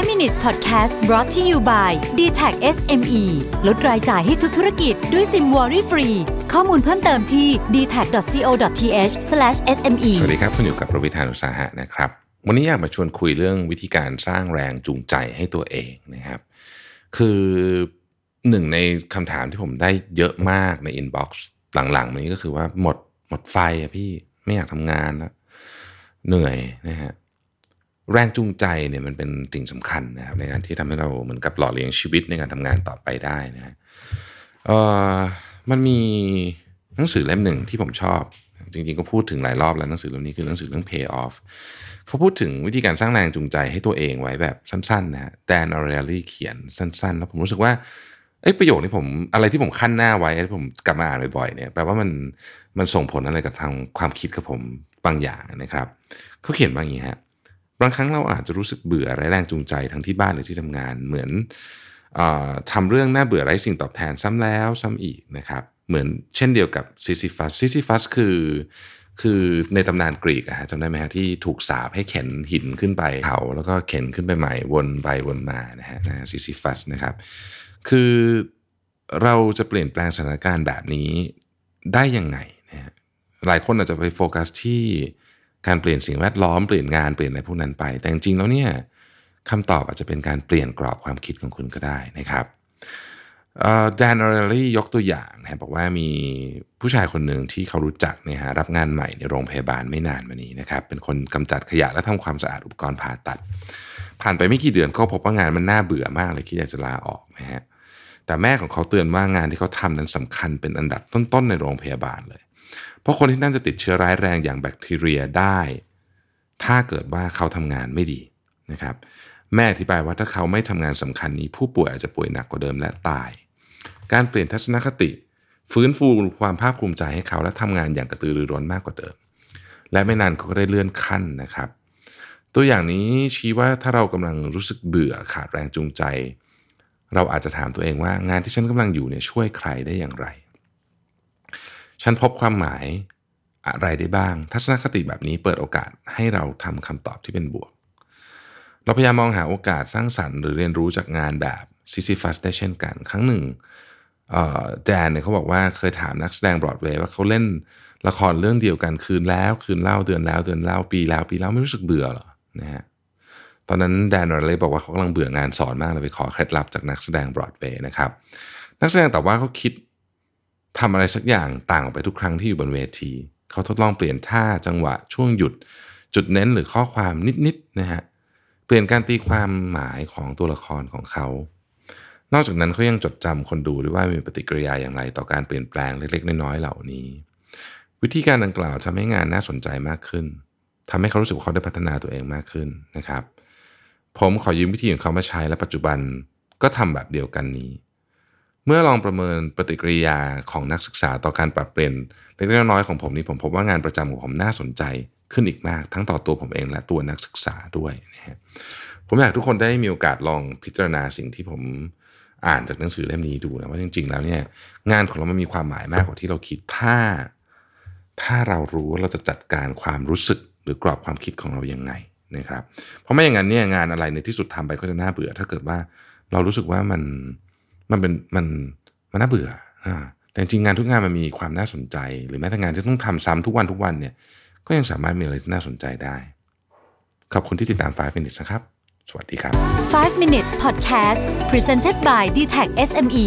5 minutes podcast brought to you by d t a c SME ลดรายจ่ายให้ทุกธุรกิจด้วยซิม Worry Free ข้อมูลเพิ่มเติมที่ d t a c c o t h s m e สวัสดีครับ คุณอยู่กับรวิศ หาญอุตสาหะนะครับ วันนี้อยากมาชวนคุยเรื่องวิธีการสร้างแรงจูงใจให้ตัวเองนะครับ คือหนึ่งในคำถามที่ผมได้เยอะมากใน inbox หลังๆ นี้ก็คือว่าหมดหมดไฟอะพี่ไม่อยากทำงานแล้วเหนื่อยนะฮะ แรงจูงใจเนี่ยมันเป็นสิ่งสำคัญนะครับในการที่ทำให้เราเหมือนกับหล่อเลี้ยงชีวิตในการทำงานต่อไปได้นะฮะเออมันมีหนังสือเล่มหนึ่งที่ผมชอบ จริงๆก็พูดถึงหลายรอบแล้วหนังสือเล่มนี้คือหนังสือเรื่อง pay off เขาพูดถึงวิธีการสร้างแรงจูงใจให้ตัวเองไว้แบบสั้นๆนะฮะแดนออเรลลี่เขียนสั้นๆ แล้วผมรู้สึกว่าเอ้ประโยคนี้ผมอะไรที่ผมขั้นหน้าไว้ผมกลับมาอ่านบ่อยๆเนี่ยแปลว่ามันมันส่งผลอะไรกับทางความคิดกับผมบางอย่างนะครับเขาเขียนว่าอย่างนี้ฮะ บางครั้งเราอาจจะรู้สึกเบื่อไร้แรงจูงใจทั้งที่บ้านหรือที่ทำงาน เหมือนออทำเรื่องน่าเบื่อไร้สิ่งตอบแทนซ้ำแล้วซ้ำอีกนะครับ เหมือนเช่นเดียวกับซิซิฟัสซิซิฟัสคือ คือในตำนานกรีกอะฮะจำได้ไหมฮะที่ถูกสาปให้เข็นหินขึ้นไปเขาแล้วก็เข็นขึ้นไปใหม่วนไปวนมานะฮะนะซิซิฟัสนะครับ คือเราจะเปลี่ยนแปลงสถานการณ์แบบนี้ได้ยังไงนะฮะหลายคนอาจจะไปโฟกัสที่ การเปลี่ยนสิ่งแวดล้อมเปลี่ยนงานเปลี่ยนอะไรพวกนั้นไป แต่จริงๆแล้วเนี่ยคำตอบอาจจะเป็นการเปลี่ยนกรอบความคิดของคุณก็ได้นะครับแดนอร์เรลลี่ยกตัวอย่างนะบอกว่ามีผู้ชายคนหนึ่งที่เขารู้จักเนี่ยฮะรับงานใหม่ในโรงพยาบาลไม่นานมานี้นะครับเป็นคนกำจัดขยะและทำความสะอาดอุปกรณ์ผ่าตัด ผ่านไปไม่กี่เดือนก็พบว่างานมันน่าเบื่อมากเลยคิดอยากจะลาออกนะฮะแต่แม่ของเขาเตือนว่างานที่เขาทำนั้นสำคัญเป็นอันดับต้นๆในโรงพยาบาลเลย เพราะคนที่นั่นจะติดเชื้อร้ายแรงอย่างแบคทีเรียได้ ถ้าเกิดว่าเขาทำงานไม่ดีนะครับ แม่อธิบายว่าถ้าเขาไม่ทำงานสำคัญนี้ ผู้ป่วยอาจจะป่วยหนักกว่าเดิมและตาย การเปลี่ยนทัศนคติ ฟื้นฟูความภาคภูมิใจให้เขาและทำงานอย่างกระตือรือร้นมากกว่าเดิม และไม่นานเขาก็ได้เลื่อนขั้นนะครับ ตัวอย่างนี้ชี้ว่าถ้าเรากำลังรู้สึกเบื่อขาดแรงจูงใจ เราอาจจะถามตัวเองว่างานที่ฉันกำลังอยู่เนี่ยช่วยใครได้อย่างไร ฉันพบความหมายอะไรได้บ้าง ทัศนคติแบบนี้เปิดโอกาสให้เราทำคำตอบที่เป็นบวก เราพยายามมองหาโอกาสสร้างสรรค์หรือเรียนรู้จากงานแบบซิซิฟัสได้เช่นกัน ครั้งหนึ่งแดนเนี่ยเขาบอกว่าเคยถามนักแสดงบรอดเวย์ว่าเขาเล่นละครเรื่องเดียวกันคืนแล้ว คืนเล่าเดือนแล้วเดือนเล่าปีแล้วปีแล้วไม่รู้สึกเบื่อหรอนะฮะตอนนั้นแดนเลยบอกว่าเขากำลังเบื่องานสอนมากเลยไปขอเคล็ดลับจากนักแสดงบรอดเวย์นะครับนักแสดงแตอบว่าเขาคิด ทำอะไรสักอย่างต่างออกไปทุกครั้งที่อยู่บนเวที เขาทดลองเปลี่ยนท่าจังหวะช่วงหยุด จุดเน้นหรือข้อความนิดๆนะฮะเปลี่ยนการตีความหมายของตัวละครของเขา นอกจากนั้นเขายังจดจำคนดูด้วยว่ามีปฏิกิริยาอย่างไร ต่อการเปลี่ยนแปลงเล็กๆ น้อยๆเหล่านี้ วิธีการดังกล่าวทำให้งานน่าสนใจมากขึ้นทำให้เขารู้สึกว่าเขาได้พัฒนาตัวเองมากขึ้นนะครับ ผมขอยืมวิธีของเขามาใช้และปัจจุบันก็ทำแบบเดียวกันนี้ เมื่อลองประเมินปฏิกิริยาของนักศึกษาต่อการปรับเปลี่ยนเล็กๆน้อยๆของผมนี่ผมพบว่างานประจำของผมน่าสนใจขึ้นอีกมาก ทั้งต่อตัวผมเองและตัวนักศึกษาด้วยนะฮะผมอยากทุกคนได้มีโอกาสลองพิจารณาสิ่งที่ผมอ่านจากหนังสือเล่มนี้ดูนะว่าจริง ๆ แล้วเนี่ยงานของเรามันมีความหมายมากกว่าที่เราคิดถ้า ถ้าเรารู้ว่าเราจะจัดการความรู้สึกหรือกรอบความคิดของเรายังไงนะครับ เพราะไม่อย่างนั้นเนี่ยงานอะไรในที่สุดทำไปก็จะน่าเบื่อ ถ้าเกิดว่าเรารู้สึกว่ามัน มันเป็นมันมันน่าเบื่ออ่าแต่จริงงานทุกงานมันมีความน่าสนใจ หรือแม้แต่งานที่ต้องทำซ้ำทุกวันทุกวันเนี่ย ก็ยังสามารถมีอะไรที่น่าสนใจได้ ขอบคุณที่ติดตาม 5 minutes นะครับ สวัสดีครับ 5 minutes podcast presented by d t a c SME